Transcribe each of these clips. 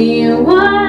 The time's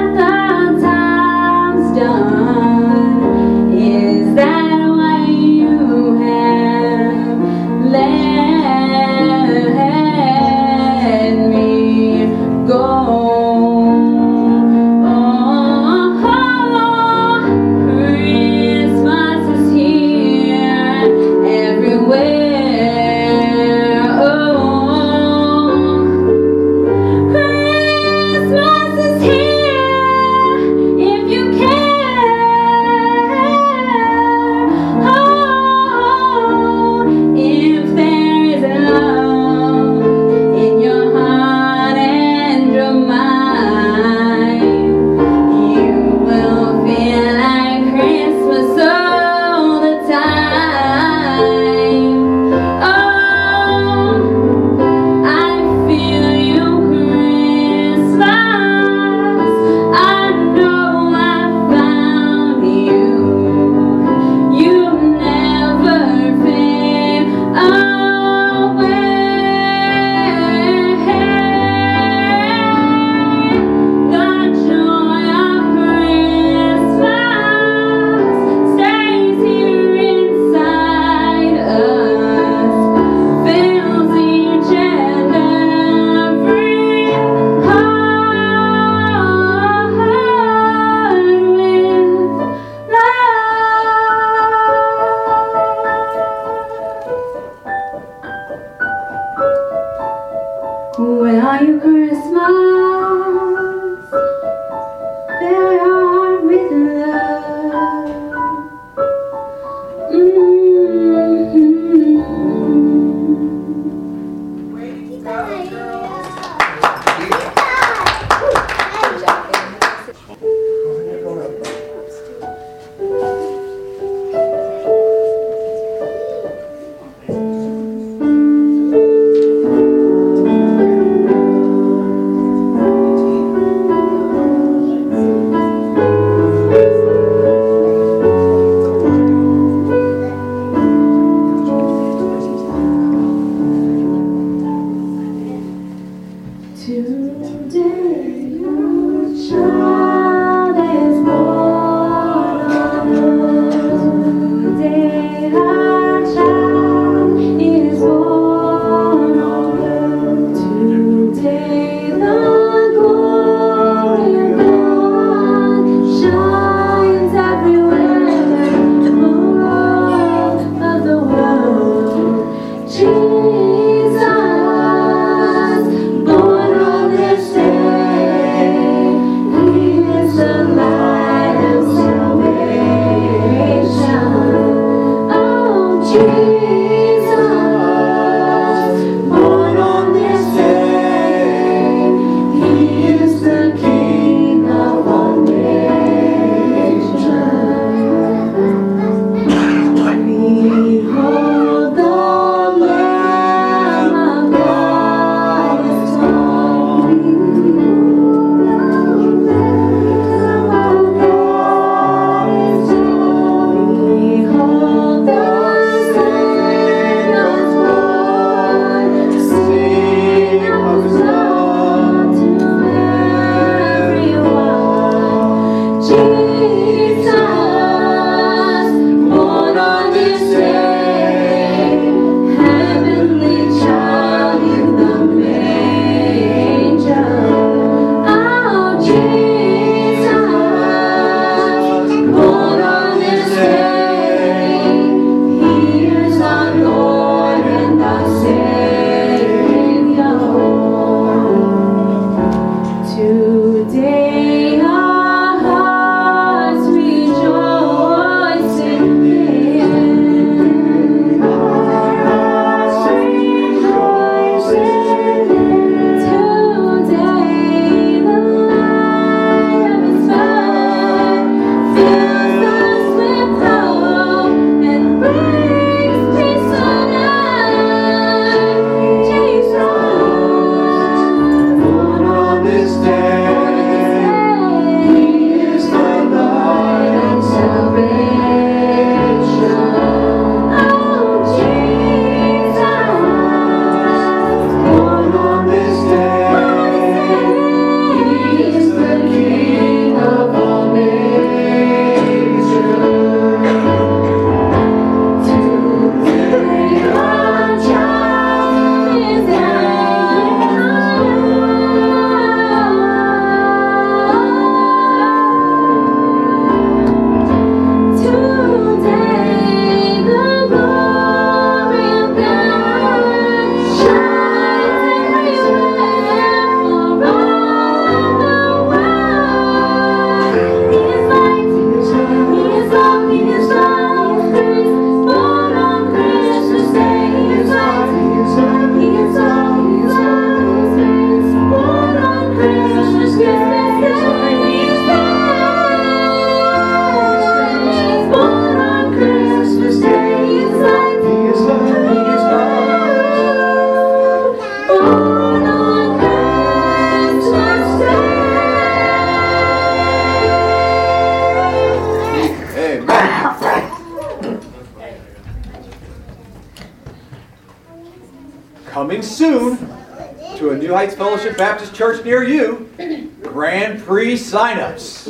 Church near you, Grand Prix signups.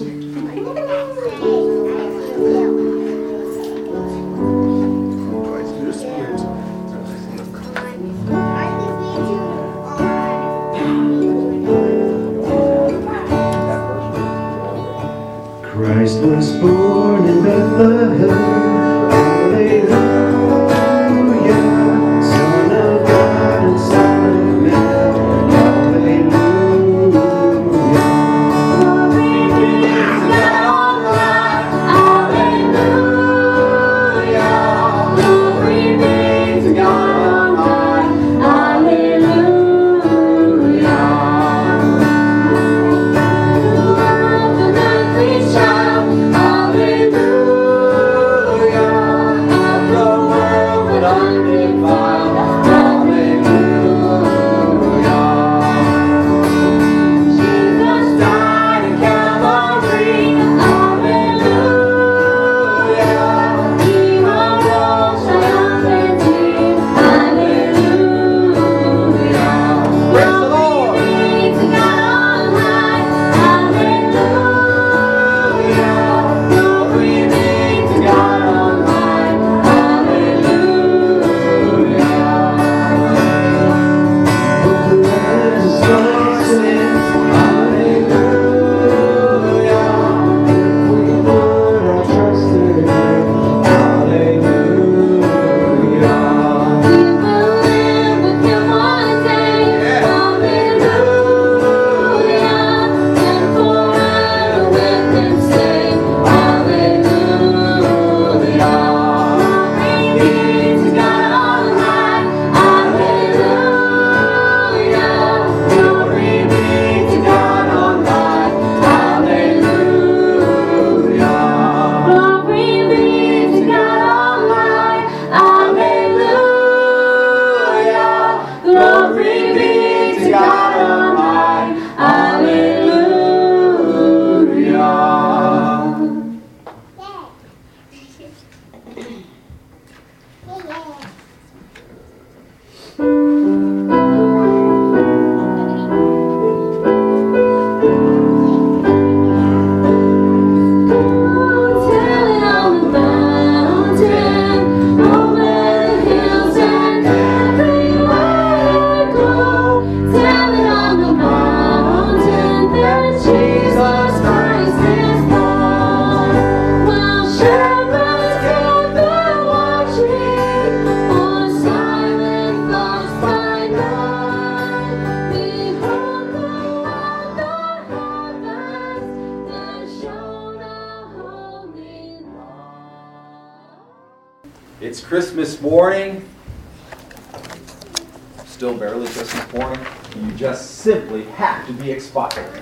Just simply have to be expired.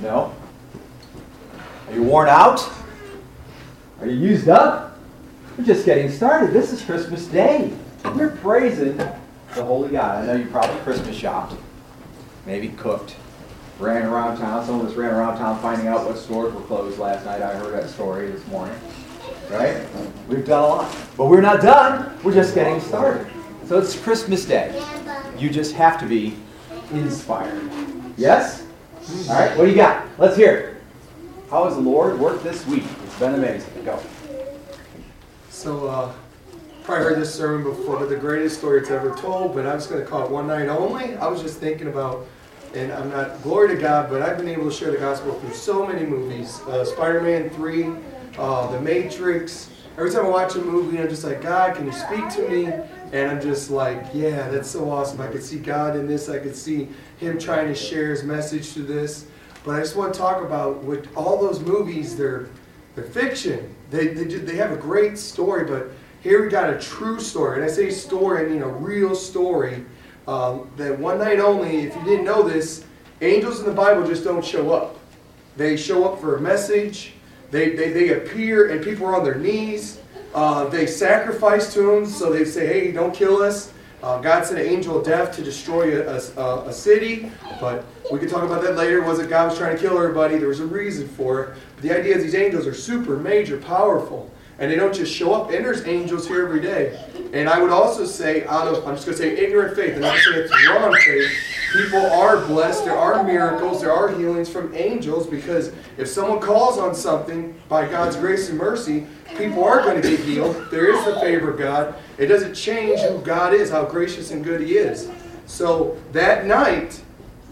No? Are you worn out? Are you used up? We're just getting started. This is Christmas Day. We're praising the Holy God. I know you probably Christmas shopped, maybe cooked, ran around town. Some of us ran around town finding out what stores were closed last night. I heard that story this morning. Right? We've done a lot. But we're not done. We're just getting started. So it's Christmas Day. You just have to be inspired. Yes? All right, what do you got? Let's hear it. How has the Lord worked this week? It's been amazing. Go. So, uh, probably heard this sermon before, but the greatest story it's ever told, but I'm just going to call it One Night Only. I was just thinking about, and I'm not, glory to God, but I've been able to share the gospel through so many movies uh, Spider Man 3, uh, The Matrix. Every time I watch a movie, I'm just like, God, can you speak to me? And I'm just like, yeah, that's so awesome. I could see God in this. I could see Him trying to share His message through this. But I just want to talk about all those movies, they're, they're fiction. They, they, they have a great story, but here we got a true story. And I say story, I mean a real story. Um, that one night only, if you didn't know this, angels in the Bible just don't show up. They show up for a message. They, they, they appear and people are on their knees. Uh, they sacrifice to him, so they say, hey, don't kill us. Uh, God sent an angel of death to destroy a, a, a city, but we can talk about that later. Was it God was trying to kill everybody? There was a reason for it. But the idea is these angels are super, major, powerful, and they don't just show up. And there's angels here every day. And I would also say, out of I'm just going to say ignorant faith, and not say it's wrong faith. People are blessed. There are miracles. There are healings from angels because if someone calls on something by God's grace and mercy, people are going to get healed. There is the favor of God. It doesn't change who God is, how gracious and good He is. So that night,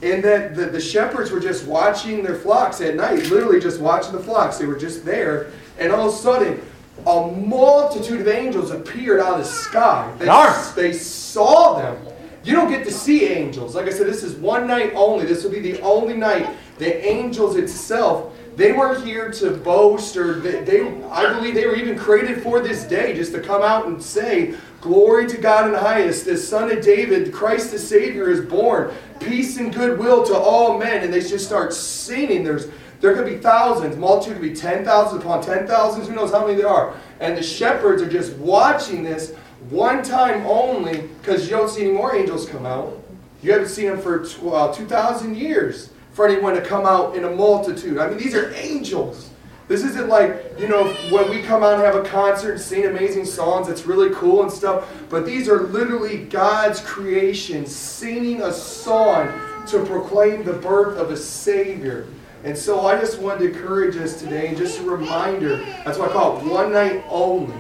and that the, the shepherds were just watching their flocks at night, literally just watching the flocks. They were just there, and all of a sudden, a multitude of angels appeared out of the sky. They, Darn. they saw them. You don't get to see angels. Like I said, this is one night only. This will be the only night. The angels itself, they weren't here to boast or they, they I believe they were even created for this day, just to come out and say, Glory to God in the highest. The Son of David, Christ the Savior, is born. Peace and goodwill to all men. And they just start singing. There's there could be thousands, multitude could be ten thousands upon ten thousands, who knows how many there are. And the shepherds are just watching this one time only, because you don't see any more angels come out. You haven't seen them for uh, 2,000 years for anyone to come out in a multitude. I mean, these are angels. This isn't like, you know, when we come out and have a concert and sing amazing songs, it's really cool and stuff. But these are literally God's creation singing a song to proclaim the birth of a Savior. And so I just wanted to encourage us today, and just a reminder that's why I call it one night only.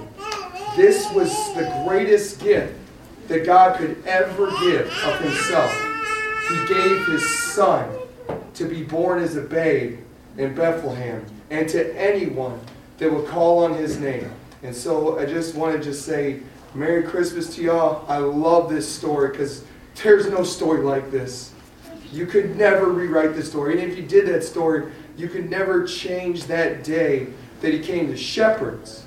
This was the greatest gift that God could ever give of Himself. He gave His Son to be born as a babe in Bethlehem, and to anyone that would call on His name. And so I just want to just say, Merry Christmas to y'all. I love this story because there's no story like this. You could never rewrite the story. And if you did that story, you could never change that day that he came to shepherds.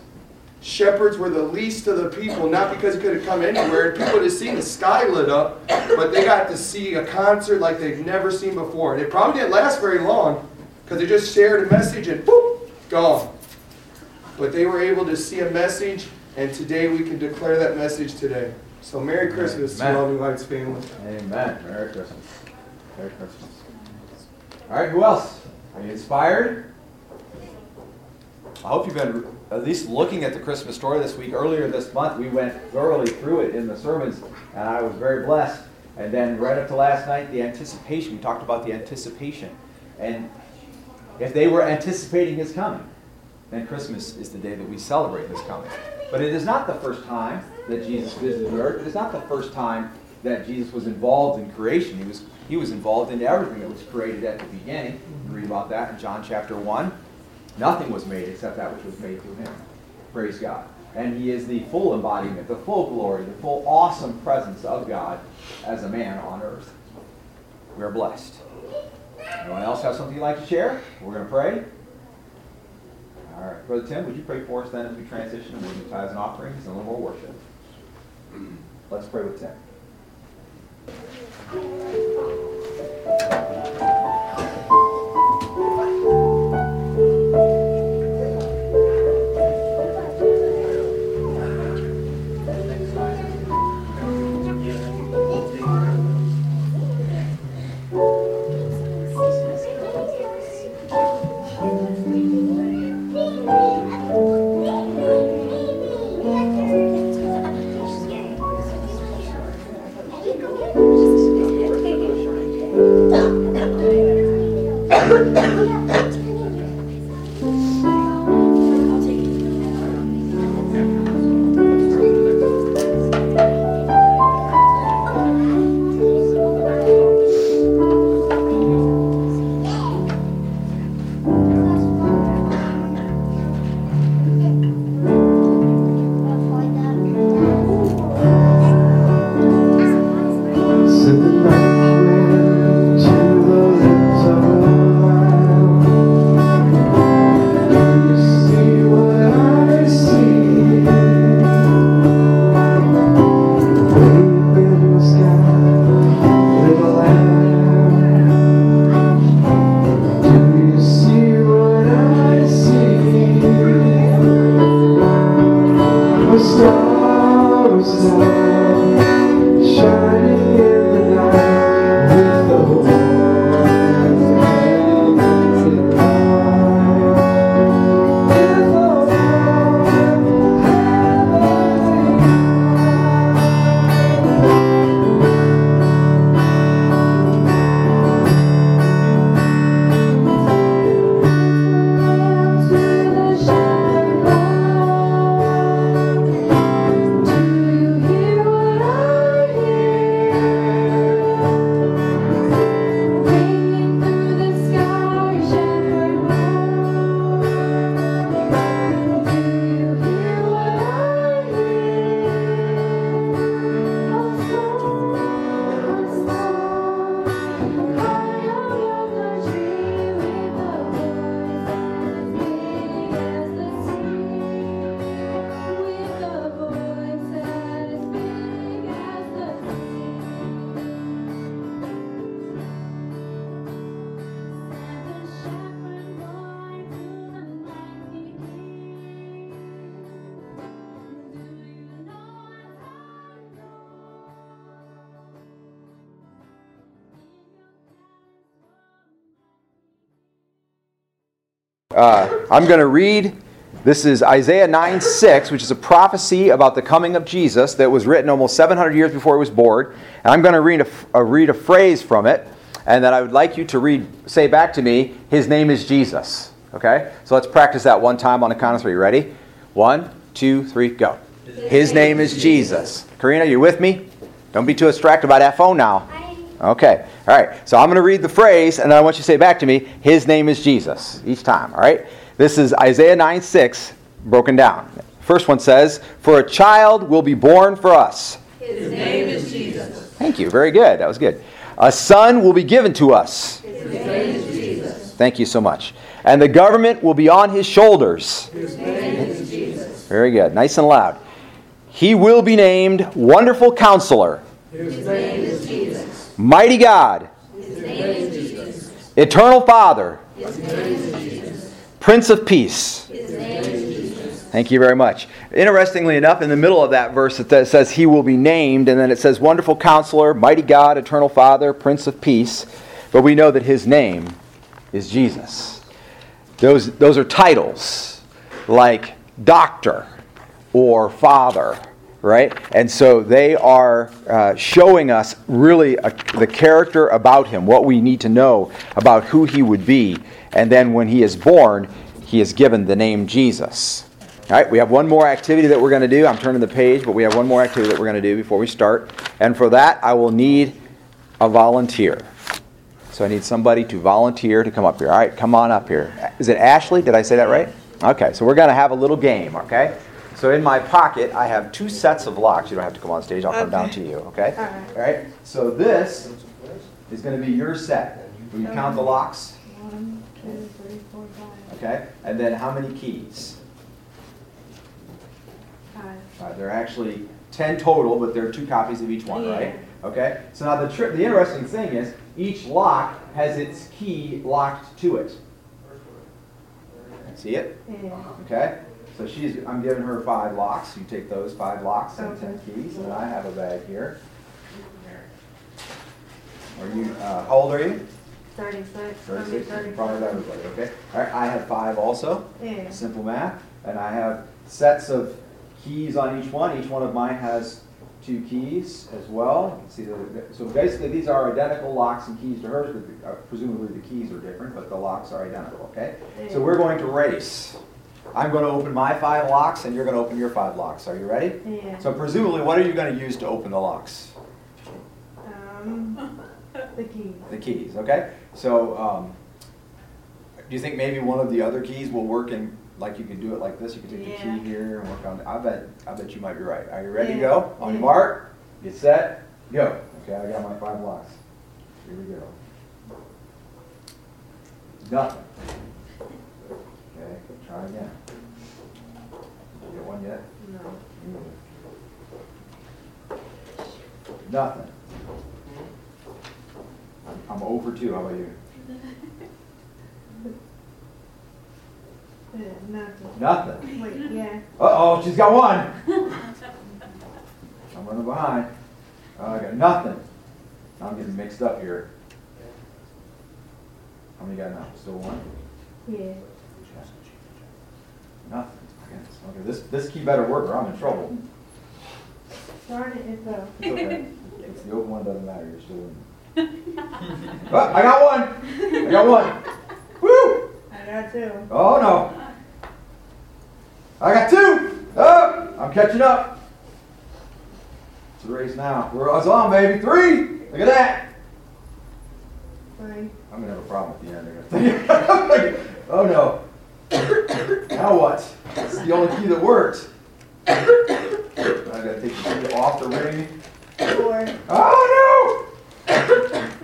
Shepherds were the least of the people, not because he could have come anywhere. People would have seen the sky lit up, but they got to see a concert like they've never seen before. And it probably didn't last very long because they just shared a message and boop, gone. But they were able to see a message, and today we can declare that message today. So Merry Christmas Amen. to all New Heights family. Amen. Merry Christmas. Merry Christmas. All right, who else? Are you inspired? I hope you've been at least looking at the Christmas story this week. Earlier this month, we went thoroughly through it in the sermons, and I was very blessed. And then right up to last night, the anticipation. We talked about the anticipation. And if they were anticipating his coming, then Christmas is the day that we celebrate his coming. But it is not the first time that Jesus visited the earth. It is not the first time that Jesus was involved in creation. He was, he was involved in everything that was created at the beginning. You read about that in John chapter 1. Nothing was made except that which was made through him. Praise God. And he is the full embodiment, the full glory, the full awesome presence of God as a man on earth. We are blessed. Anyone else have something you'd like to share? We're going to pray. All right, Brother Tim, would you pray for us then as we transition and move to tithes and offerings and a little more worship? Let's pray with Tim. あっ。Uh, I'm going to read. This is Isaiah 9 6, which is a prophecy about the coming of Jesus that was written almost 700 years before he was born. And I'm going to read a, uh, read a phrase from it, and then I would like you to read, say back to me, His name is Jesus. Okay? So let's practice that one time on the count of three. Ready? One, two, three, go. His name is Jesus. Karina, you with me? Don't be too distracted by that phone now. Okay. All right. So I'm going to read the phrase, and then I want you to say back to me, His name is Jesus, each time. All right? This is Isaiah 9 6, broken down. First one says, For a child will be born for us. His name is Jesus. Thank you. Very good. That was good. A son will be given to us. His name is Jesus. Thank you so much. And the government will be on his shoulders. His name is Jesus. Very good. Nice and loud. He will be named Wonderful Counselor, His name is Jesus. Mighty God. Eternal Father. Prince of Peace. Thank you very much. Interestingly enough, in the middle of that verse, it says, He will be named, and then it says, Wonderful Counselor, Mighty God, Eternal Father, Prince of Peace. But we know that His name is Jesus. Those, those are titles like Doctor or Father, right? And so they are uh, showing us really a, the character about Him, what we need to know about who He would be. And then when He is born, He is given the name Jesus. All right, we have one more activity that we're going to do. I'm turning the page, but we have one more activity that we're going to do before we start. And for that, I will need a volunteer. So I need somebody to volunteer to come up here. All right, come on up here. Is it Ashley? Did I say that right? Okay, so we're going to have a little game, okay? So in my pocket, I have two sets of locks. You don't have to come on stage. I'll come down to you, okay? All right. All right, so this is going to be your set. Will you count the locks? One, two, three, four, five. Okay? And then how many keys? Five. Uh, there are actually 10 total, but there are two copies of each one, right? Yeah. Okay? So now the, tri- the interesting thing is each lock has its key locked to it. See it? Yeah. Okay? So she's, I'm giving her five locks. You take those five locks and. 10 keys, and I have a bag here. Are you, uh, how old are you? Thirty-six. I'll be 36? Probably 35. everybody, okay? All right, I have five also. Yeah. Simple math. And I have sets of keys on each one. Each one of mine has two keys as well. You can See, the- so basically, these are identical locks and keys to hers, but uh, presumably the keys are different, but the locks are identical, okay? So we're going to race. I'm going to open my five locks, and you're going to open your five locks. Are you ready? Yeah. So presumably, what are you going to use to open the locks? Um, the key. The keys, okay? So, um, do you think maybe one of the other keys will work in, like you could do it like this? You could take the key here and work on, I bet, I bet you might be right. Are you ready to go? On your mark, get set, go. Okay, I got my five locks. Here we go. Nothing. Okay, try again. You get one yet? No. Nothing. I'm- I'm over two, how about you? Yeah, nothing. Nothing. Wait, yeah. Uh-oh, she's got one. I'm running behind. Oh, I got nothing. I'm getting mixed up here. How many you got now? Still one? Yeah. Nothing. Okay, this, this key better work or I'm in trouble. Darn it, it fell. It's okay. It's the open one doesn't matter, you're still in. Oh, I got one. I got one. Woo! I got two. Oh, no. I got two. Oh, I'm catching up. It's a race now. We're on, baby. Three. Look at that. Three. I'm gonna have a problem at the end. I think. oh no. Now what? This is the only key that worked. I gotta take the key off the ring. Four. Oh no!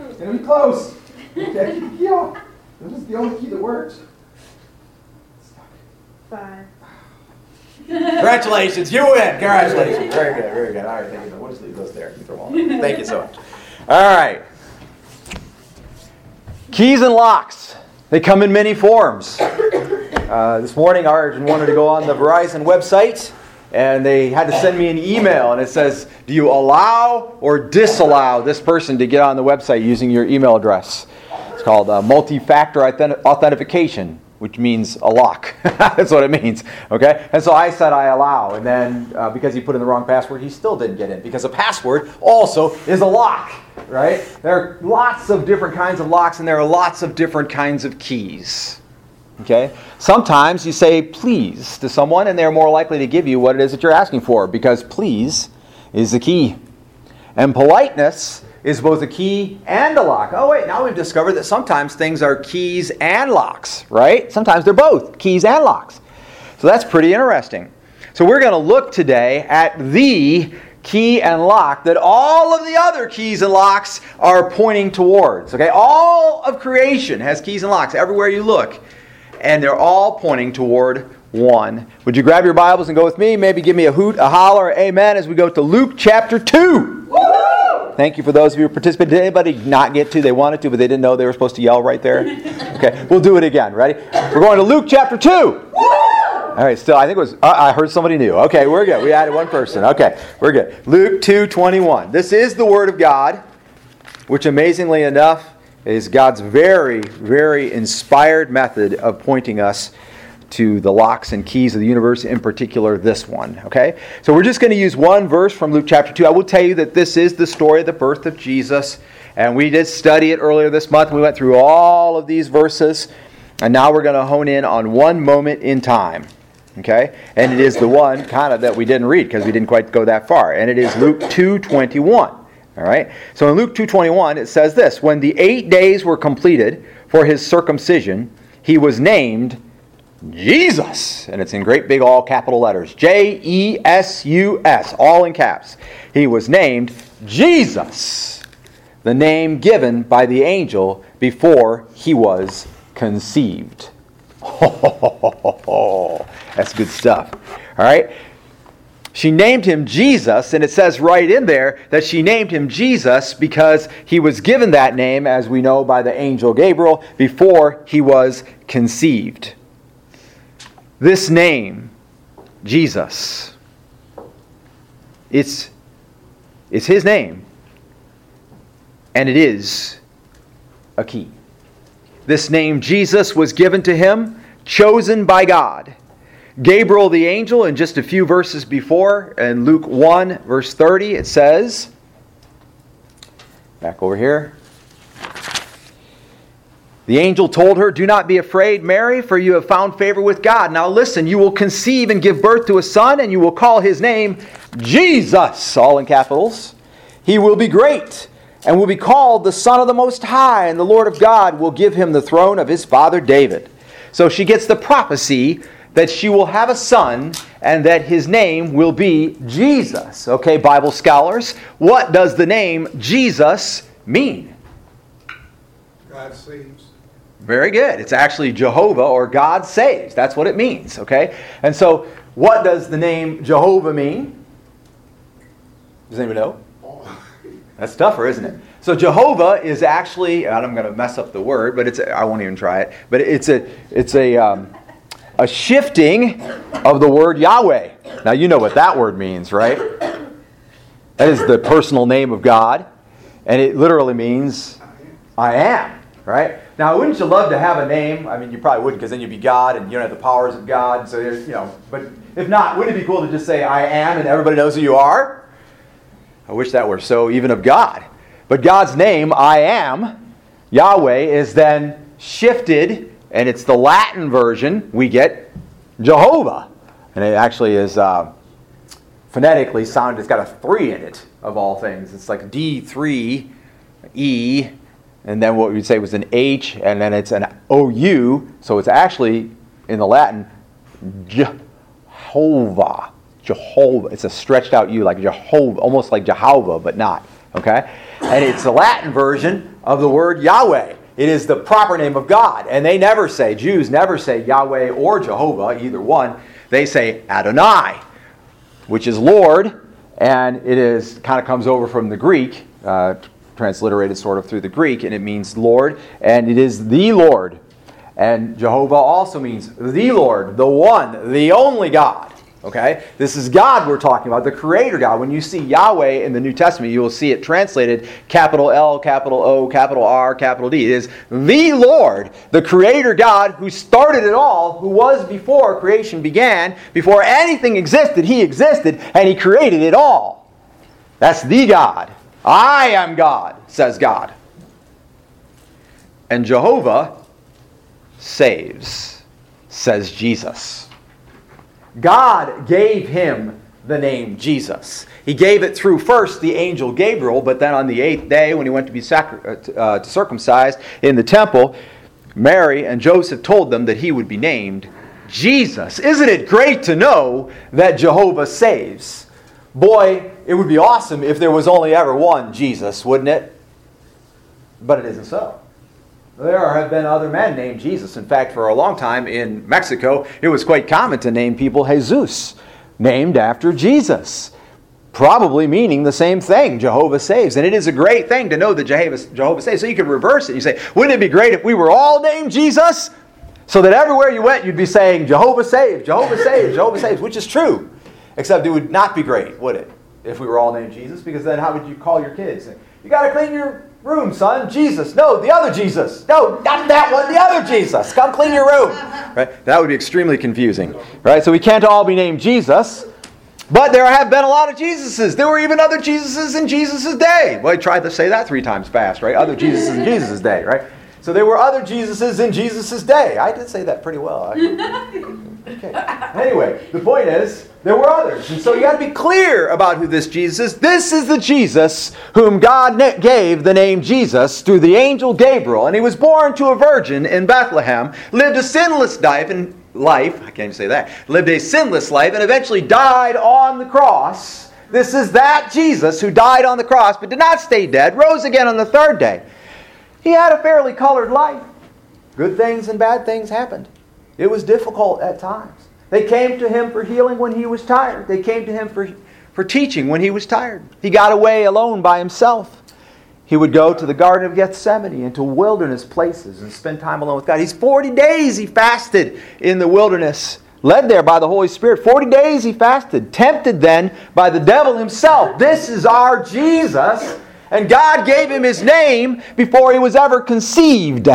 It's gonna be close. Okay, keep the key off. This is the only key that works. Five. Congratulations, you win. Congratulations. Very good, very good. All right, thank you. We'll just leave those there. Keep them on. Thank you so much. All right. Keys and locks. They come in many forms. Uh, this morning, Arjun wanted to go on the Verizon website, and they had to send me an email, and it says, "Do you allow or disallow this person to get on the website using your email address?" It's called uh, multi-factor authent- authentication, which means a lock. That's what it means. Okay, and so I said I allow, and then uh, because he put in the wrong password, he still didn't get in because a password also is a lock. Right? There are lots of different kinds of locks, and there are lots of different kinds of keys. Okay? Sometimes you say please to someone, and they're more likely to give you what it is that you're asking for because please is the key. And politeness is both a key and a lock. Oh, wait, now we've discovered that sometimes things are keys and locks, right? Sometimes they're both keys and locks. So that's pretty interesting. So we're going to look today at the key and lock that all of the other keys and locks are pointing towards. Okay? All of creation has keys and locks everywhere you look. And they're all pointing toward one. Would you grab your Bibles and go with me? Maybe give me a hoot, a holler, amen as we go to Luke chapter 2. Thank you for those of you who participated. Did anybody not get to? They wanted to, but they didn't know they were supposed to yell right there. Okay, we'll do it again. Ready? We're going to Luke chapter 2. All right, still, I think it was, uh, I heard somebody new. Okay, we're good. We added one person. Okay, we're good. Luke 2 21. This is the Word of God, which amazingly enough is God's very, very inspired method of pointing us to the locks and keys of the universe, in particular this one. Okay? So we're just going to use one verse from Luke chapter 2. I will tell you that this is the story of the birth of Jesus, and we did study it earlier this month. We went through all of these verses, and now we're going to hone in on one moment in time. Okay? And it is the one kind of that we didn't read because we didn't quite go that far. And it is Luke 2:21. All right? So in Luke 2:21 it says this, when the 8 days were completed for his circumcision, he was named Jesus. And it's in great big all capital letters. J E S U S, all in caps. He was named Jesus, the name given by the angel before he was conceived. That's good stuff. All right. She named him Jesus, and it says right in there that she named him Jesus because he was given that name, as we know, by the angel Gabriel before he was conceived. This name, Jesus, it's, it's his name, and it is a key. This name, Jesus, was given to him, chosen by God. Gabriel the angel, in just a few verses before, in Luke 1, verse 30, it says, back over here. The angel told her, Do not be afraid, Mary, for you have found favor with God. Now listen, you will conceive and give birth to a son, and you will call his name Jesus, all in capitals. He will be great and will be called the Son of the Most High, and the Lord of God will give him the throne of his father David. So she gets the prophecy that she will have a son and that his name will be Jesus. Okay, Bible scholars, what does the name Jesus mean? God saves. Very good. It's actually Jehovah or God saves. That's what it means, okay? And so, what does the name Jehovah mean? Does anyone know? That's tougher, isn't it? So Jehovah is actually, and I'm going to mess up the word, but it's I won't even try it. But it's a it's a um, a shifting of the word Yahweh. Now you know what that word means, right? That is the personal name of God, and it literally means I am, right? Now, wouldn't you love to have a name? I mean, you probably wouldn't, because then you'd be God, and you don't have the powers of God. So you know, but if not, wouldn't it be cool to just say I am, and everybody knows who you are? I wish that were so, even of God. But God's name, I am, Yahweh, is then shifted, and it's the Latin version. We get Jehovah. And it actually is uh, phonetically sound, it's got a three in it, of all things. It's like D3, E, and then what we'd say was an H, and then it's an OU. So it's actually, in the Latin, Jehovah. Jehovah. It's a stretched out U, like Jehovah, almost like Jehovah, but not. Okay? And it's the Latin version of the word Yahweh. It is the proper name of God. And they never say, Jews never say Yahweh or Jehovah, either one. They say Adonai, which is Lord, and it is kind of comes over from the Greek, uh, transliterated sort of through the Greek, and it means Lord, and it is the Lord. And Jehovah also means the Lord, the one, the only God. Okay? This is God we're talking about, the Creator God. When you see Yahweh in the New Testament, you will see it translated capital L, capital O, capital R, capital D. It is the Lord, the Creator God who started it all, who was before creation began, before anything existed, He existed, and He created it all. That's the God. I am God, says God. And Jehovah saves, says Jesus. God gave him the name Jesus. He gave it through first the angel Gabriel, but then on the eighth day, when he went to be sacri- uh, to circumcised in the temple, Mary and Joseph told them that he would be named Jesus. Isn't it great to know that Jehovah saves? Boy, it would be awesome if there was only ever one Jesus, wouldn't it? But it isn't so. There have been other men named Jesus. In fact, for a long time in Mexico, it was quite common to name people Jesus, named after Jesus. Probably meaning the same thing, Jehovah saves. And it is a great thing to know that Jehovah, Jehovah saves. So you could reverse it. You say, wouldn't it be great if we were all named Jesus? So that everywhere you went, you'd be saying, Jehovah saves, Jehovah saves, Jehovah saves, which is true. Except it would not be great, would it? If we were all named Jesus, because then how would you call your kids? You got to clean your room, son. Jesus. No, the other Jesus. No, not that one, the other Jesus. Come clean your room. Right? That would be extremely confusing. Right? So we can't all be named Jesus. But there have been a lot of Jesuses. There were even other Jesuses in Jesus' day. Well, I tried to say that three times fast, right? Other Jesuses in Jesus' day, right? So there were other Jesuses in Jesus' day. I did say that pretty well. Okay. Anyway, the point is, there were others. And so you got to be clear about who this Jesus is. This is the Jesus whom God gave the name Jesus through the angel Gabriel. And he was born to a virgin in Bethlehem, lived a sinless life, and life, I can't even say that, lived a sinless life, and eventually died on the cross. This is that Jesus who died on the cross, but did not stay dead, rose again on the third day. He had a fairly colored life. Good things and bad things happened. It was difficult at times. They came to him for healing when he was tired. They came to him for, for teaching when he was tired. He got away alone by himself. He would go to the Garden of Gethsemane and to wilderness places and spend time alone with God. He's 40 days he fasted in the wilderness, led there by the Holy Spirit. 40 days he fasted, tempted then by the devil himself. This is our Jesus. And God gave him his name before he was ever conceived.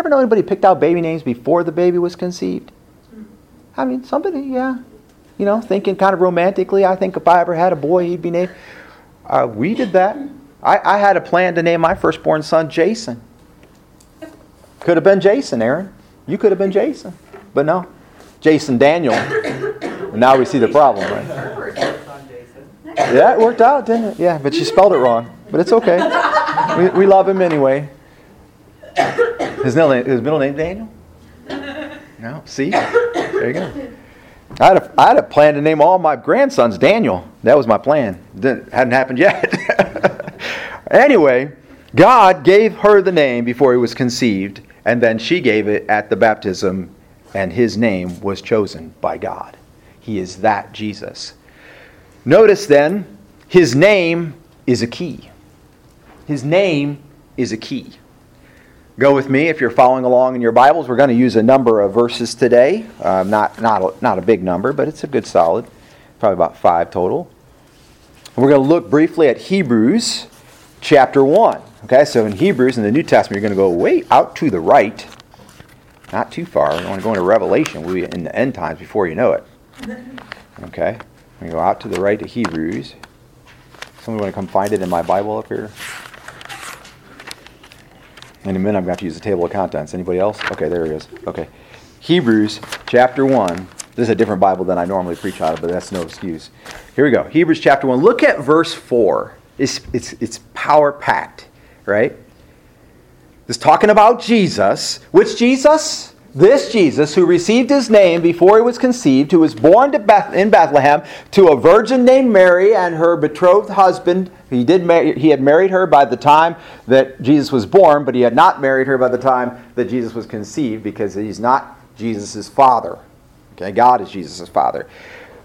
Ever know anybody picked out baby names before the baby was conceived? I mean, somebody, yeah. You know, thinking kind of romantically, I think if I ever had a boy, he'd be named. Uh, we did that. I, I had a plan to name my firstborn son Jason. Could have been Jason, Aaron. You could have been Jason. But no, Jason Daniel. now we see the problem, right? Yeah, it worked out, didn't it? Yeah, but she spelled it wrong. But it's okay. We, we love him anyway. His middle name, his middle name Daniel? No, see? There you go. I had, a, I had a plan to name all my grandsons Daniel. That was my plan. Didn't, hadn't happened yet. anyway, God gave her the name before he was conceived, and then she gave it at the baptism, and his name was chosen by God. He is that Jesus. Notice then, his name is a key. His name is a key. Go with me if you're following along in your Bibles. We're going to use a number of verses today. Uh, not, not, a, not a big number, but it's a good solid. Probably about five total. We're going to look briefly at Hebrews chapter 1. Okay, so in Hebrews in the New Testament, you're going to go way out to the right. Not too far. You want to go into Revelation. We'll be in the end times before you know it. Okay, we go out to the right to Hebrews. Somebody want to come find it in my Bible up here? In a minute, I'm going to have to use the table of contents. Anybody else? Okay, there he is. Okay. Hebrews chapter 1. This is a different Bible than I normally preach out of, but that's no excuse. Here we go. Hebrews chapter 1. Look at verse 4. It's, it's, it's power packed, right? It's talking about Jesus. Which Jesus? This Jesus, who received his name before he was conceived, who was born Beth- in Bethlehem to a virgin named Mary and her betrothed husband. He, did mar- he had married her by the time that Jesus was born, but he had not married her by the time that Jesus was conceived because he's not Jesus' father. Okay, God is Jesus' father.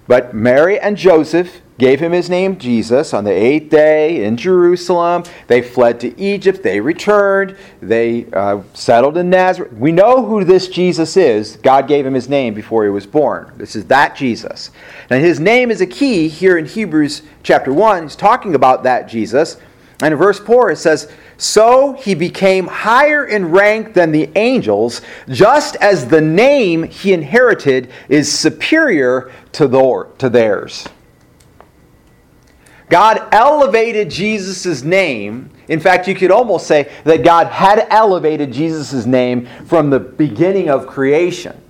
But Mary and Joseph gave him his name Jesus on the eighth day in Jerusalem. They fled to Egypt. They returned. They uh, settled in Nazareth. We know who this Jesus is. God gave him his name before he was born. This is that Jesus. And his name is a key here in Hebrews chapter 1. He's talking about that Jesus. And in verse 4 it says, So he became higher in rank than the angels, just as the name he inherited is superior to, the, to theirs. God elevated Jesus' name. In fact, you could almost say that God had elevated Jesus' name from the beginning of creation.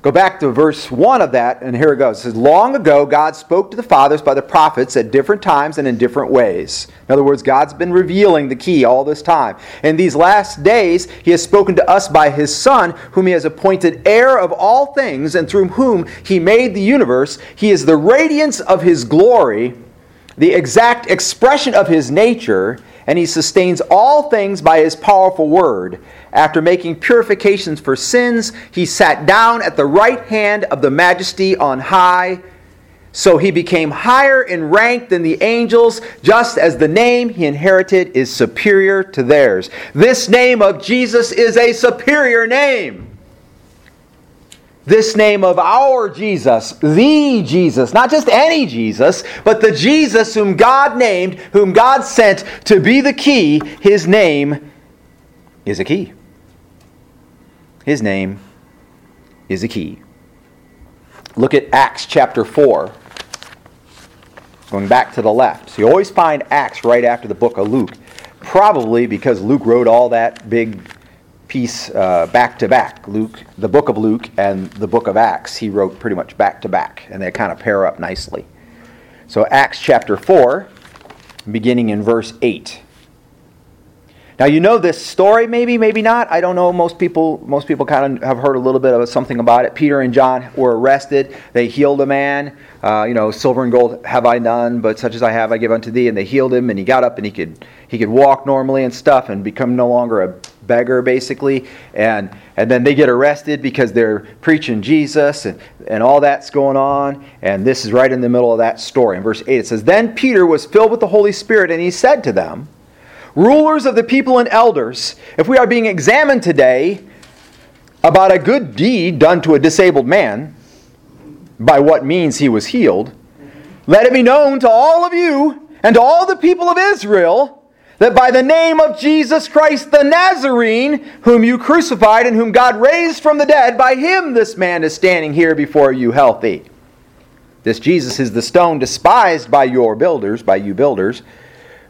Go back to verse 1 of that, and here it goes. It says, Long ago, God spoke to the fathers by the prophets at different times and in different ways. In other words, God's been revealing the key all this time. In these last days, He has spoken to us by His Son, whom He has appointed heir of all things, and through whom He made the universe. He is the radiance of His glory, the exact expression of His nature, and He sustains all things by His powerful word. After making purifications for sins, he sat down at the right hand of the majesty on high. So he became higher in rank than the angels, just as the name he inherited is superior to theirs. This name of Jesus is a superior name. This name of our Jesus, the Jesus, not just any Jesus, but the Jesus whom God named, whom God sent to be the key, his name is a key. His name is a key. Look at Acts chapter 4. Going back to the left. So you always find Acts right after the book of Luke. Probably because Luke wrote all that big piece uh, back to back. Luke, the book of Luke and the book of Acts, he wrote pretty much back to back, and they kind of pair up nicely. So Acts chapter 4, beginning in verse 8. Now you know this story, maybe, maybe not. I don't know. Most people, most people kind of have heard a little bit of something about it. Peter and John were arrested. They healed a man. Uh, you know, silver and gold have I none, but such as I have, I give unto thee. And they healed him, and he got up and he could he could walk normally and stuff, and become no longer a beggar basically. And and then they get arrested because they're preaching jesus and, and all that's going on. And this is right in the middle of that story. In verse 8 it says then peter was filled with the holy spirit and he said to them rulers of the people and elders if we are being examined today about a good deed done to a disabled man by what means he was healed let it be known to all of you and to all the people of israel that by the name of Jesus Christ the Nazarene, whom you crucified and whom God raised from the dead, by him this man is standing here before you healthy. This Jesus is the stone despised by your builders, by you builders,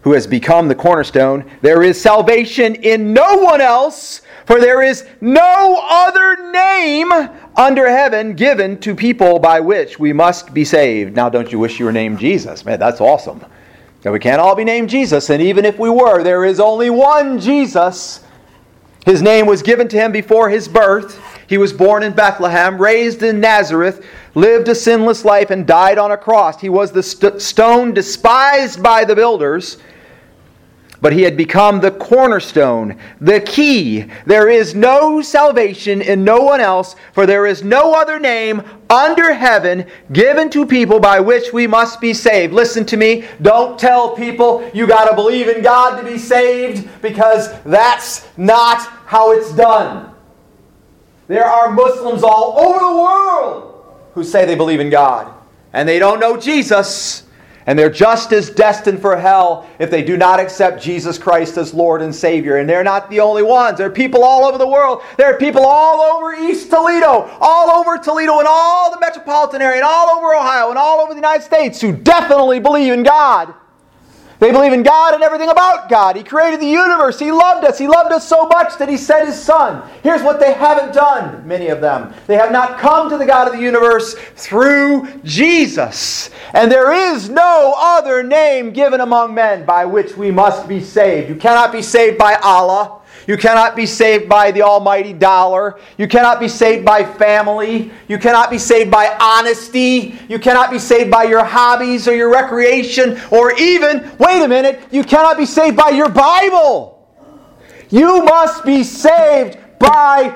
who has become the cornerstone. There is salvation in no one else, for there is no other name under heaven given to people by which we must be saved. Now, don't you wish you were named Jesus? Man, that's awesome. We can't all be named Jesus, and even if we were, there is only one Jesus. His name was given to him before his birth. He was born in Bethlehem, raised in Nazareth, lived a sinless life, and died on a cross. He was the st- stone despised by the builders but he had become the cornerstone, the key. There is no salvation in no one else, for there is no other name under heaven given to people by which we must be saved. Listen to me. Don't tell people you got to believe in God to be saved because that's not how it's done. There are Muslims all over the world who say they believe in God and they don't know Jesus. And they're just as destined for hell if they do not accept Jesus Christ as Lord and Savior. And they're not the only ones. There are people all over the world. There are people all over East Toledo, all over Toledo, and all the metropolitan area, and all over Ohio, and all over the United States who definitely believe in God. They believe in God and everything about God. He created the universe. He loved us. He loved us so much that He sent His Son. Here's what they haven't done, many of them. They have not come to the God of the universe through Jesus. And there is no other name given among men by which we must be saved. You cannot be saved by Allah. You cannot be saved by the almighty dollar. You cannot be saved by family. You cannot be saved by honesty. You cannot be saved by your hobbies or your recreation or even, wait a minute, you cannot be saved by your Bible. You must be saved by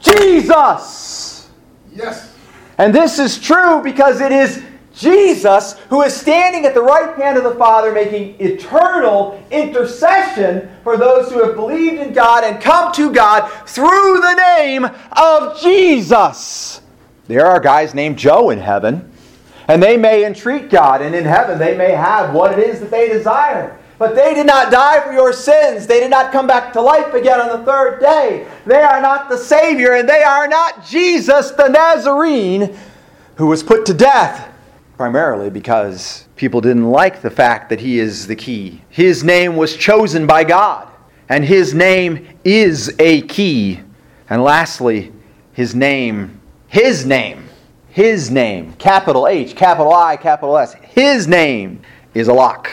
Jesus. Yes. And this is true because it is Jesus who is standing at the right hand of the Father making eternal intercession for those who have believed in God and come to God through the name of Jesus. There are guys named Joe in heaven, and they may entreat God, and in heaven they may have what it is that they desire. But they did not die for your sins. They did not come back to life again on the third day. They are not the Savior, and they are not Jesus the Nazarene who was put to death primarily because people didn't like the fact that he is the key. His name was chosen by God, and his name is a key. And lastly, his name, his name, his name, capital H, capital I, capital S, his name is a lock.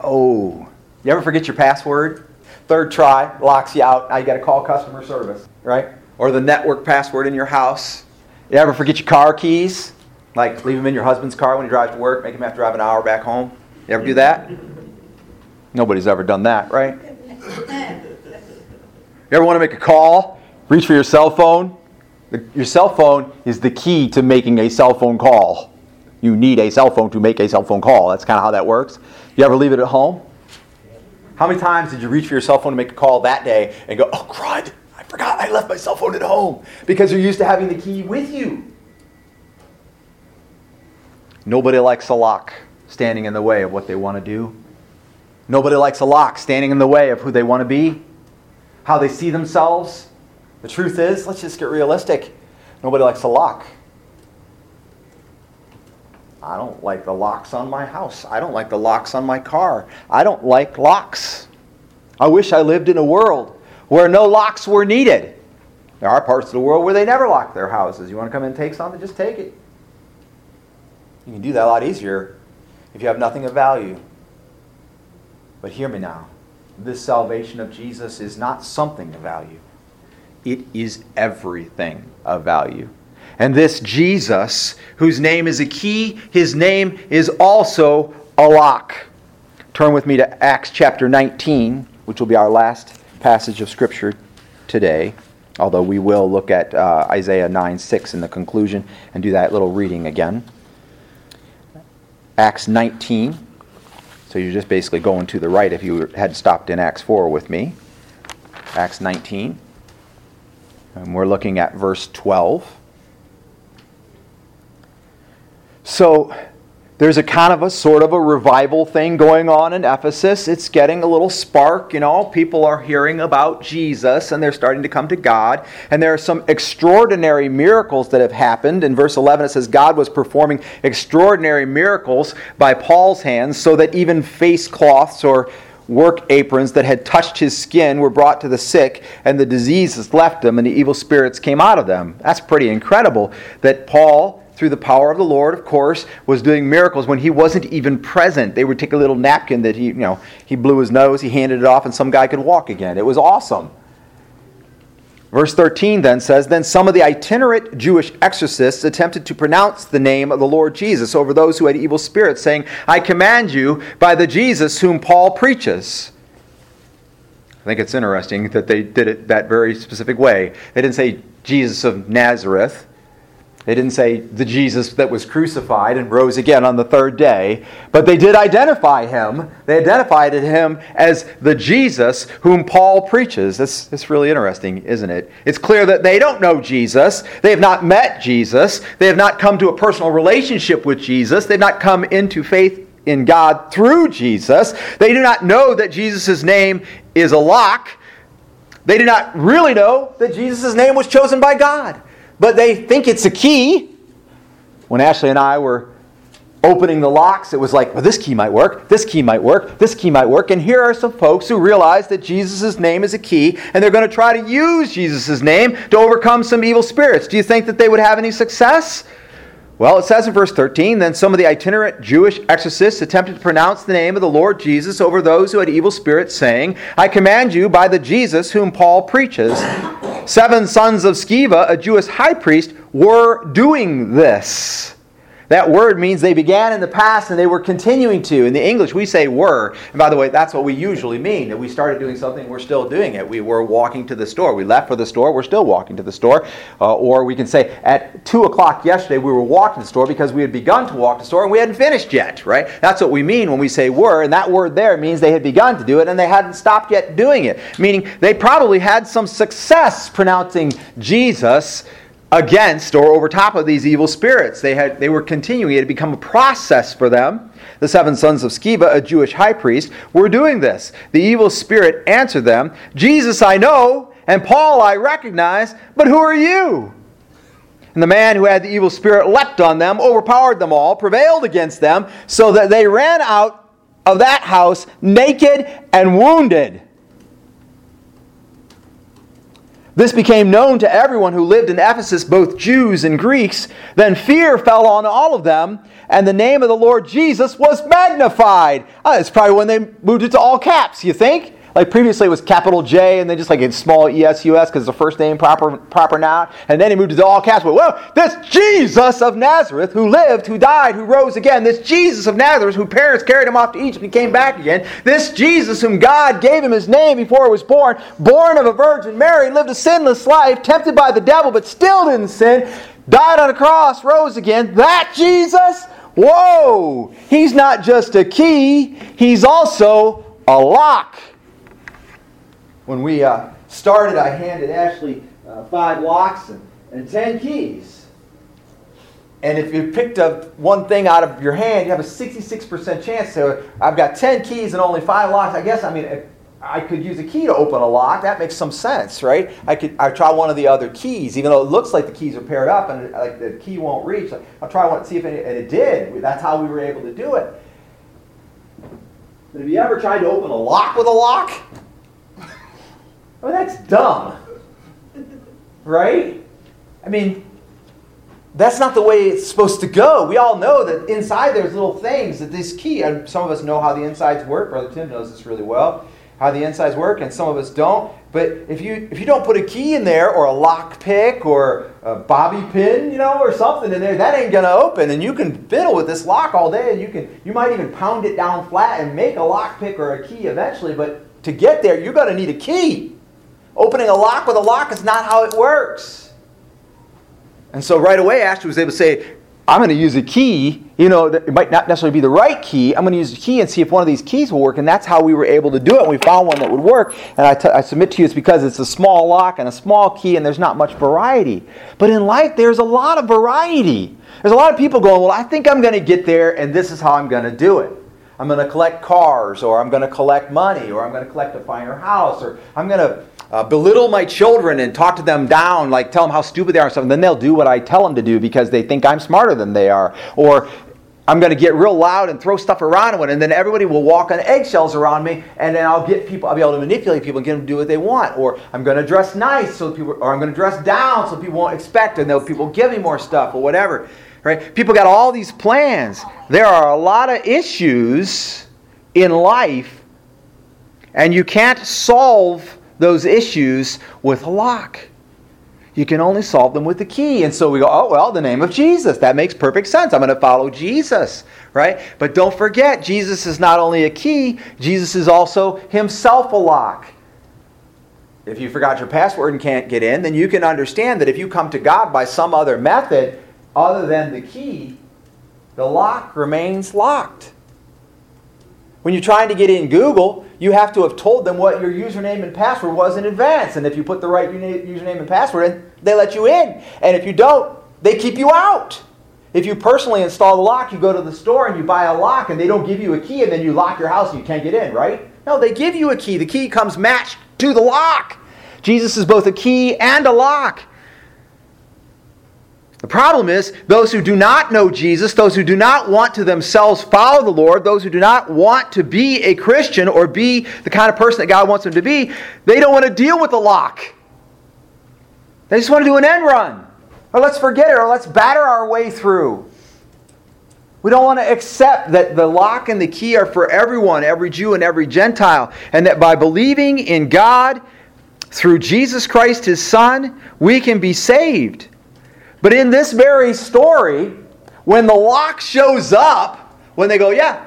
Oh, you ever forget your password? Third try locks you out. Now you got to call customer service, right? Or the network password in your house. You ever forget your car keys? Like leave them in your husband's car when he drives to work, make him have to drive an hour back home. You ever do that? Nobody's ever done that, right? You ever want to make a call? Reach for your cell phone? Your cell phone is the key to making a cell phone call. You need a cell phone to make a cell phone call. That's kind of how that works. You ever leave it at home? How many times did you reach for your cell phone to make a call that day and go, oh, crud, I forgot I left my cell phone at home? Because you're used to having the key with you. Nobody likes a lock standing in the way of what they want to do. Nobody likes a lock standing in the way of who they want to be, how they see themselves. The truth is, let's just get realistic. Nobody likes a lock. I don't like the locks on my house. I don't like the locks on my car. I don't like locks. I wish I lived in a world where no locks were needed. There are parts of the world where they never lock their houses. You want to come and take something? Just take it. You can do that a lot easier if you have nothing of value. But hear me now. This salvation of Jesus is not something of value, it is everything of value. And this Jesus, whose name is a key, his name is also a lock. Turn with me to Acts chapter 19, which will be our last passage of Scripture today, although we will look at uh, Isaiah 9 6 in the conclusion and do that little reading again. Acts 19. So you're just basically going to the right if you had stopped in Acts 4 with me. Acts 19. And we're looking at verse 12. So there's a kind of a sort of a revival thing going on in Ephesus. It's getting a little spark, you know. People are hearing about Jesus and they're starting to come to God. And there are some extraordinary miracles that have happened. In verse 11, it says, God was performing extraordinary miracles by Paul's hands, so that even face cloths or work aprons that had touched his skin were brought to the sick, and the diseases left them, and the evil spirits came out of them. That's pretty incredible that Paul through the power of the Lord, of course, was doing miracles when he wasn't even present. They would take a little napkin that he, you know, he blew his nose, he handed it off, and some guy could walk again. It was awesome. Verse 13 then says Then some of the itinerant Jewish exorcists attempted to pronounce the name of the Lord Jesus over those who had evil spirits, saying, I command you by the Jesus whom Paul preaches. I think it's interesting that they did it that very specific way. They didn't say Jesus of Nazareth. They didn't say the Jesus that was crucified and rose again on the third day, but they did identify him. They identified him as the Jesus whom Paul preaches. That's, that's really interesting, isn't it? It's clear that they don't know Jesus. They have not met Jesus. They have not come to a personal relationship with Jesus. They've not come into faith in God through Jesus. They do not know that Jesus' name is a lock. They do not really know that Jesus' name was chosen by God but they think it's a key. When Ashley and I were opening the locks, it was like, well, this key might work, this key might work, this key might work. And here are some folks who realize that Jesus' name is a key, and they're going to try to use Jesus' name to overcome some evil spirits. Do you think that they would have any success? Well, it says in verse 13 Then some of the itinerant Jewish exorcists attempted to pronounce the name of the Lord Jesus over those who had evil spirits, saying, I command you by the Jesus whom Paul preaches. Seven sons of Sceva, a Jewish high priest, were doing this. That word means they began in the past and they were continuing to. In the English, we say were. And by the way, that's what we usually mean that we started doing something, we're still doing it. We were walking to the store. We left for the store, we're still walking to the store. Uh, or we can say at 2 o'clock yesterday, we were walking to the store because we had begun to walk to the store and we hadn't finished yet, right? That's what we mean when we say were. And that word there means they had begun to do it and they hadn't stopped yet doing it. Meaning they probably had some success pronouncing Jesus against or over top of these evil spirits. They, had, they were continuing, it had become a process for them. The seven sons of Sceva, a Jewish high priest, were doing this. The evil spirit answered them Jesus I know, and Paul I recognize, but who are you? And the man who had the evil spirit leapt on them, overpowered them all, prevailed against them, so that they ran out of that house naked and wounded. This became known to everyone who lived in Ephesus, both Jews and Greeks. Then fear fell on all of them, and the name of the Lord Jesus was magnified. Uh, it's probably when they moved it to all caps, you think? Like previously it was capital J and then just like a small ESUS because it's the first name proper proper noun. And then he moved to all caps. Well, this Jesus of Nazareth who lived, who died, who rose again. This Jesus of Nazareth whose parents carried him off to Egypt and came back again. This Jesus whom God gave him his name before he was born, born of a virgin Mary, lived a sinless life, tempted by the devil, but still didn't sin, died on a cross, rose again. That Jesus? Whoa! He's not just a key, he's also a lock. When we uh, started, I handed Ashley uh, five locks and, and ten keys. And if you picked up one thing out of your hand, you have a 66% chance. So I've got 10 keys and only five locks. I guess, I mean, I could use a key to open a lock. That makes some sense, right? I could I try one of the other keys, even though it looks like the keys are paired up and like the key won't reach. I'll try one, see if it, and it did. That's how we were able to do it. But have you ever tried to open a lock with a lock? Mean, that's dumb. Right? I mean, that's not the way it's supposed to go. We all know that inside there's little things that this key, and some of us know how the insides work. Brother Tim knows this really well, how the insides work, and some of us don't. But if you if you don't put a key in there, or a lock pick, or a bobby pin, you know, or something in there, that ain't gonna open. And you can fiddle with this lock all day, and you can you might even pound it down flat and make a lock pick or a key eventually. But to get there, you're gonna need a key. Opening a lock with a lock is not how it works. And so right away, Ashley was able to say, I'm going to use a key. You know, it might not necessarily be the right key. I'm going to use a key and see if one of these keys will work. And that's how we were able to do it. We found one that would work. And I, t- I submit to you it's because it's a small lock and a small key, and there's not much variety. But in life, there's a lot of variety. There's a lot of people going, Well, I think I'm going to get there, and this is how I'm going to do it. I'm going to collect cars, or I'm going to collect money, or I'm going to collect a finer house, or I'm going to uh, belittle my children and talk to them down, like tell them how stupid they are and stuff, and then they'll do what I tell them to do because they think I'm smarter than they are. Or I'm going to get real loud and throw stuff around, and then everybody will walk on eggshells around me, and then I'll get people, I'll be able to manipulate people and get them to do what they want. Or I'm going to dress nice so people, or I'm going to dress down so people won't expect, and they'll people give me more stuff or whatever. Right? People got all these plans. There are a lot of issues in life, and you can't solve those issues with a lock. You can only solve them with the key. And so we go, oh, well, the name of Jesus. That makes perfect sense. I'm going to follow Jesus, right? But don't forget, Jesus is not only a key, Jesus is also himself a lock. If you forgot your password and can't get in, then you can understand that if you come to God by some other method other than the key, the lock remains locked. When you're trying to get in Google, you have to have told them what your username and password was in advance. And if you put the right username and password in, they let you in. And if you don't, they keep you out. If you personally install the lock, you go to the store and you buy a lock and they don't give you a key and then you lock your house and you can't get in, right? No, they give you a key. The key comes matched to the lock. Jesus is both a key and a lock. The problem is, those who do not know Jesus, those who do not want to themselves follow the Lord, those who do not want to be a Christian or be the kind of person that God wants them to be, they don't want to deal with the lock. They just want to do an end run. Or let's forget it, or let's batter our way through. We don't want to accept that the lock and the key are for everyone, every Jew and every Gentile, and that by believing in God through Jesus Christ, his Son, we can be saved. But in this very story, when the lock shows up, when they go, Yeah,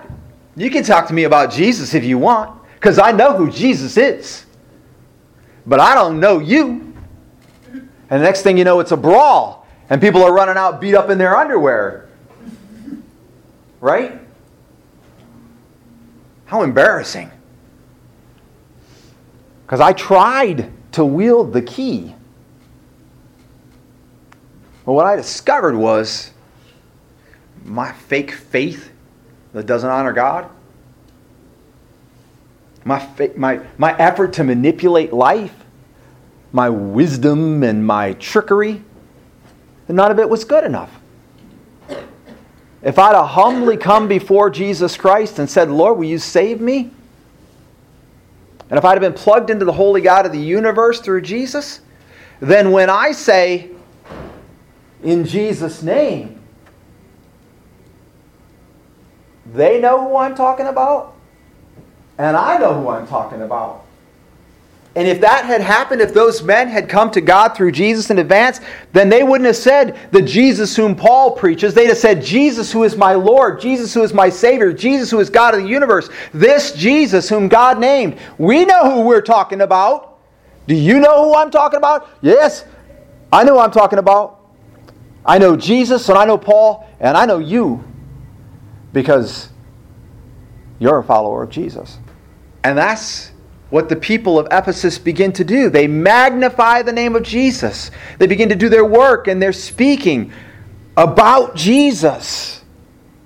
you can talk to me about Jesus if you want, because I know who Jesus is. But I don't know you. And the next thing you know, it's a brawl, and people are running out beat up in their underwear. Right? How embarrassing. Because I tried to wield the key. But what I discovered was my fake faith that doesn't honor God, my, fa- my, my effort to manipulate life, my wisdom and my trickery, none of it was good enough. If I'd have humbly come before Jesus Christ and said, Lord, will you save me? And if I'd have been plugged into the holy God of the universe through Jesus, then when I say, in Jesus' name, they know who I'm talking about, and I know who I'm talking about. And if that had happened, if those men had come to God through Jesus in advance, then they wouldn't have said the Jesus whom Paul preaches. They'd have said, Jesus who is my Lord, Jesus who is my Savior, Jesus who is God of the universe, this Jesus whom God named. We know who we're talking about. Do you know who I'm talking about? Yes, I know who I'm talking about. I know Jesus and I know Paul and I know you because you're a follower of Jesus. And that's what the people of Ephesus begin to do. They magnify the name of Jesus. They begin to do their work and they're speaking about Jesus.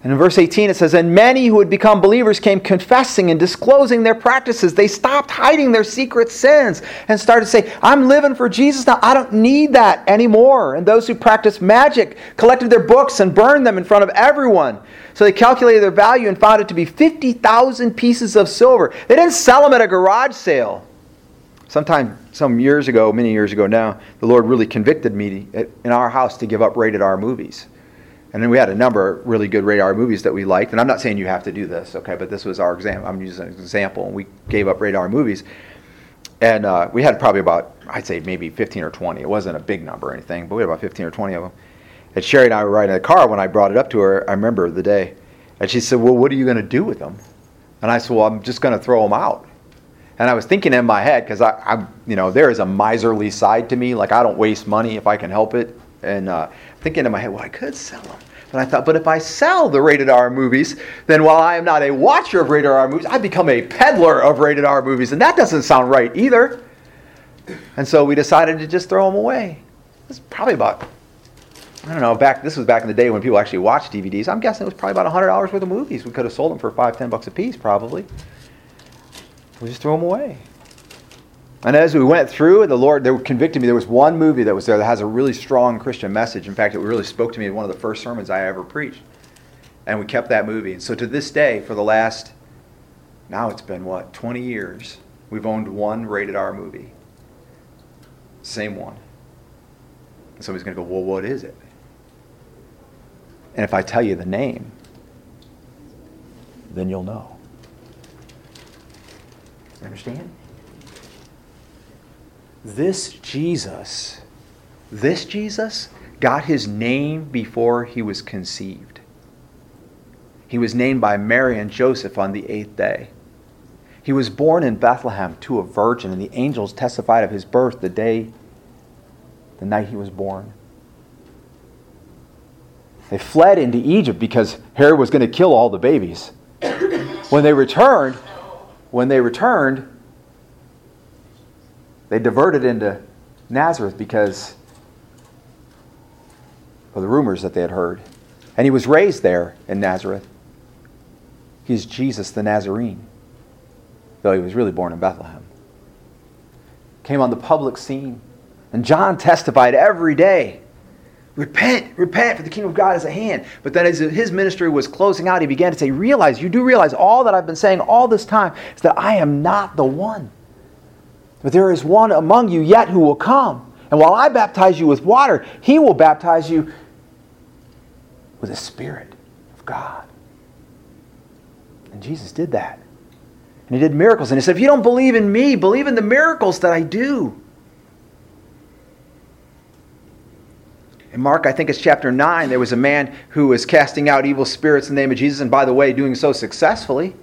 And in verse 18 it says, And many who had become believers came confessing and disclosing their practices. They stopped hiding their secret sins and started to say, I'm living for Jesus now. I don't need that anymore. And those who practiced magic collected their books and burned them in front of everyone. So they calculated their value and found it to be 50,000 pieces of silver. They didn't sell them at a garage sale. Sometime, some years ago, many years ago now, the Lord really convicted me in our house to give up rated R movies. And then we had a number of really good rated R movies that we liked. And I'm not saying you have to do this, okay, but this was our example. I'm using an example. And we gave up rated R movies. And uh, we had probably about, I'd say maybe 15 or 20. It wasn't a big number or anything, but we had about 15 or 20 of them. And Sherry and I were riding in the car when I brought it up to her. I remember the day. And she said, Well, what are you going to do with them? And I said, Well, I'm just going to throw them out. And I was thinking in my head, because I, I'm, you know, there is a miserly side to me. Like I don't waste money if I can help it. And uh, thinking in my head, well, I could sell them. But I thought, but if I sell the rated R movies, then while I am not a watcher of rated R movies, I become a peddler of rated R movies. And that doesn't sound right either. And so we decided to just throw them away. It's probably about, I don't know, back, this was back in the day when people actually watched DVDs. I'm guessing it was probably about $100 worth of movies. We could have sold them for five, ten bucks a piece, probably. We just threw them away. And as we went through, the Lord they convicted me. There was one movie that was there that has a really strong Christian message. In fact, it really spoke to me in one of the first sermons I ever preached. And we kept that movie. And so to this day, for the last, now it's been what, 20 years, we've owned one rated R movie. Same one. And somebody's going to go, well, what is it? And if I tell you the name, then you'll know. Understand? This Jesus, this Jesus got his name before he was conceived. He was named by Mary and Joseph on the eighth day. He was born in Bethlehem to a virgin, and the angels testified of his birth the day, the night he was born. They fled into Egypt because Herod was going to kill all the babies. When they returned, when they returned, they diverted into Nazareth because of the rumors that they had heard. And he was raised there in Nazareth. He's Jesus the Nazarene, though he was really born in Bethlehem. Came on the public scene. And John testified every day Repent, repent, for the kingdom of God is at hand. But then as his ministry was closing out, he began to say, Realize, you do realize all that I've been saying all this time is that I am not the one. But there is one among you yet who will come. And while I baptize you with water, he will baptize you with the Spirit of God. And Jesus did that. And he did miracles. And he said, If you don't believe in me, believe in the miracles that I do. In Mark, I think it's chapter 9, there was a man who was casting out evil spirits in the name of Jesus, and by the way, doing so successfully.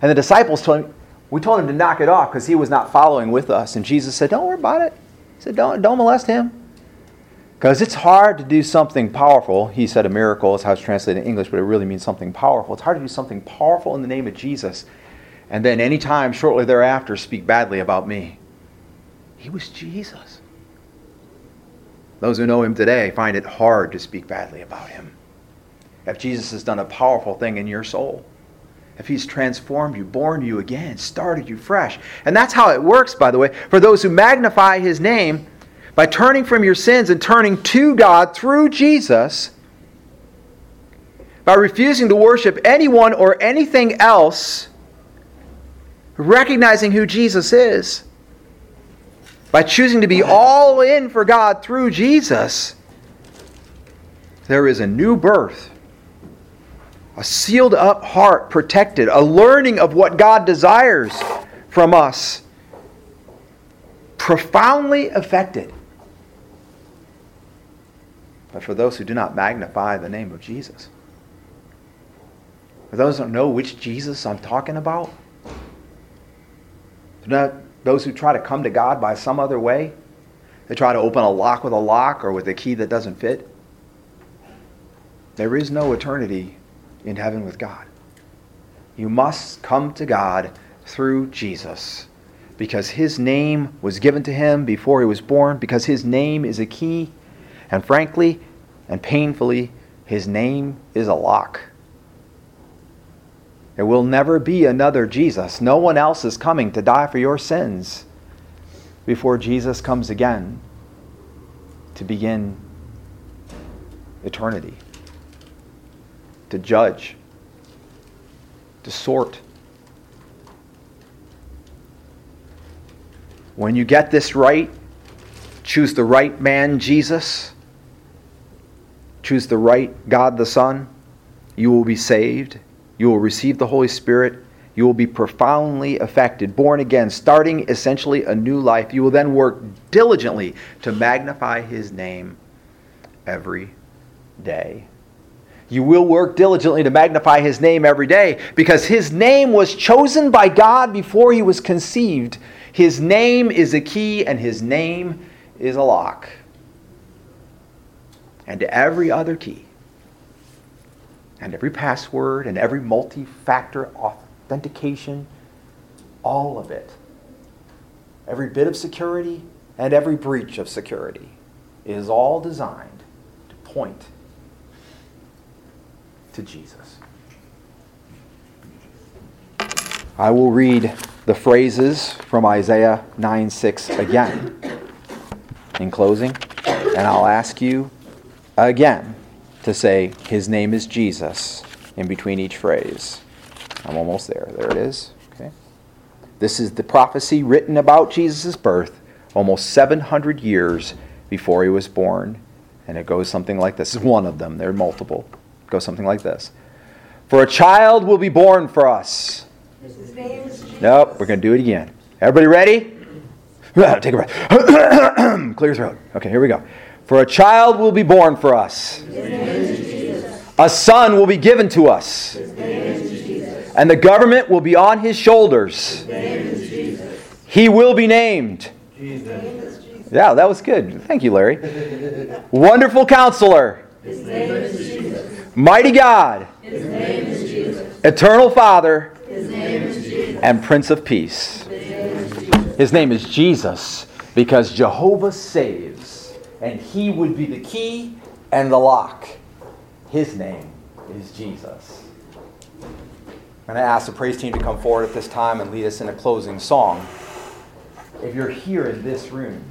And the disciples told him, we told him to knock it off because he was not following with us. And Jesus said, Don't worry about it. He said, Don't, don't molest him. Because it's hard to do something powerful. He said a miracle is how it's translated in English, but it really means something powerful. It's hard to do something powerful in the name of Jesus and then anytime shortly thereafter speak badly about me. He was Jesus. Those who know him today find it hard to speak badly about him. If Jesus has done a powerful thing in your soul, if he's transformed you, born you again, started you fresh. And that's how it works, by the way, for those who magnify his name by turning from your sins and turning to God through Jesus, by refusing to worship anyone or anything else, recognizing who Jesus is by choosing to be all in for God through Jesus, there is a new birth, a sealed up heart protected, a learning of what God desires from us, profoundly affected. But for those who do not magnify the name of Jesus, for those who don't know which Jesus I'm talking about, those who try to come to God by some other way, they try to open a lock with a lock or with a key that doesn't fit. There is no eternity in heaven with God. You must come to God through Jesus because his name was given to him before he was born, because his name is a key, and frankly and painfully, his name is a lock. There will never be another Jesus. No one else is coming to die for your sins before Jesus comes again to begin eternity, to judge, to sort. When you get this right, choose the right man, Jesus, choose the right God the Son, you will be saved you will receive the Holy Spirit. You will be profoundly affected, born again, starting essentially a new life. You will then work diligently to magnify His name every day. You will work diligently to magnify his name every day because his name was chosen by God before he was conceived. His name is a key and his name is a lock. And every other key, and every password, and every multi factor authentication, all of it, every bit of security, and every breach of security is all designed to point to Jesus. I will read the phrases from Isaiah 9 6 again in closing, and I'll ask you again to say, His name is Jesus in between each phrase. I'm almost there. There it is. Okay. This is the prophecy written about Jesus' birth almost 700 years before he was born. And it goes something like this. This is one of them, there are multiple. Goes something like this For a child will be born for us. Nope, we're going to do it again. Everybody ready? Take a breath. Clear throat. Okay, here we go. For a child will be born for us. A son will be given to us. And the government will be on his shoulders. He will be named. Yeah, that was good. Thank you, Larry. Wonderful counselor. Mighty God. Eternal Father. And Prince of Peace. His name is Jesus because Jehovah saves, and he would be the key and the lock. His name is Jesus. I'm going to ask the praise team to come forward at this time and lead us in a closing song. If you're here in this room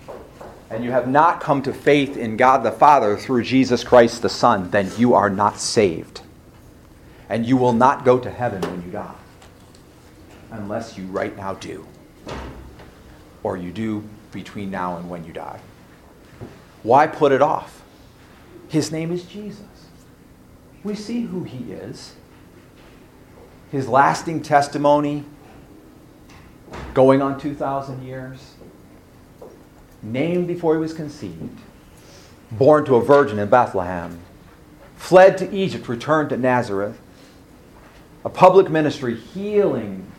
and you have not come to faith in God the Father through Jesus Christ the Son, then you are not saved. And you will not go to heaven when you die unless you right now do or you do between now and when you die. Why put it off? His name is Jesus. We see who he is. His lasting testimony, going on 2,000 years, named before he was conceived, born to a virgin in Bethlehem, fled to Egypt, returned to Nazareth, a public ministry healing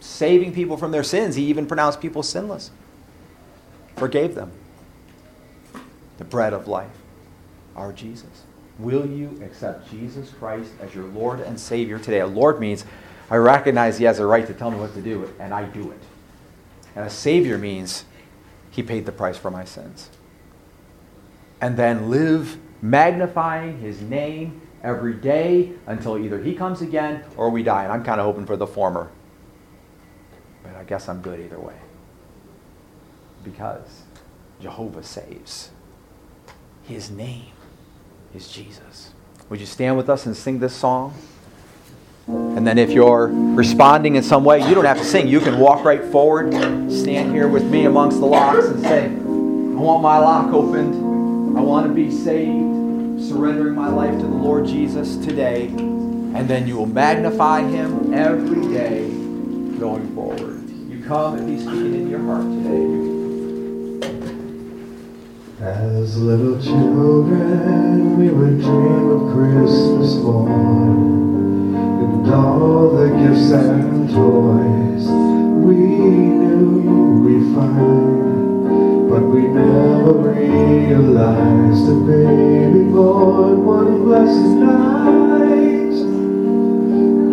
saving people from their sins. He even pronounced people sinless, forgave them. The bread of life, our Jesus. Will you accept Jesus Christ as your Lord and Savior today? A Lord means I recognize He has a right to tell me what to do, and I do it. And a Savior means He paid the price for my sins. And then live magnifying His name every day until either He comes again or we die. And I'm kind of hoping for the former. But I guess I'm good either way. Because Jehovah saves. His name is Jesus. Would you stand with us and sing this song? And then if you're responding in some way, you don't have to sing. You can walk right forward, stand here with me amongst the locks and say, I want my lock opened. I want to be saved, surrendering my life to the Lord Jesus today. And then you will magnify him every day going forward. You come and he's speaking in your heart today. As little children, we would dream of Christmas morn all the gifts and toys we knew we'd find. But we never realized a baby born one blessed night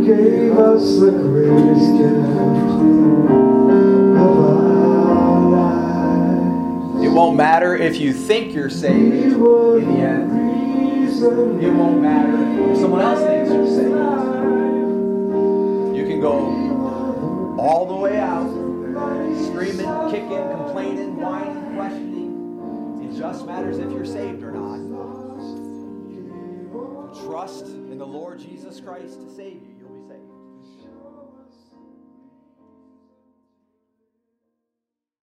gave us the greatest gift of our lives. It won't matter if you think you're saved in the end. It won't matter if someone else thinks you're saved. Go all the way out, screaming, kicking, complaining, whining, questioning. It just matters if you're saved or not. Trust in the Lord Jesus Christ to save you.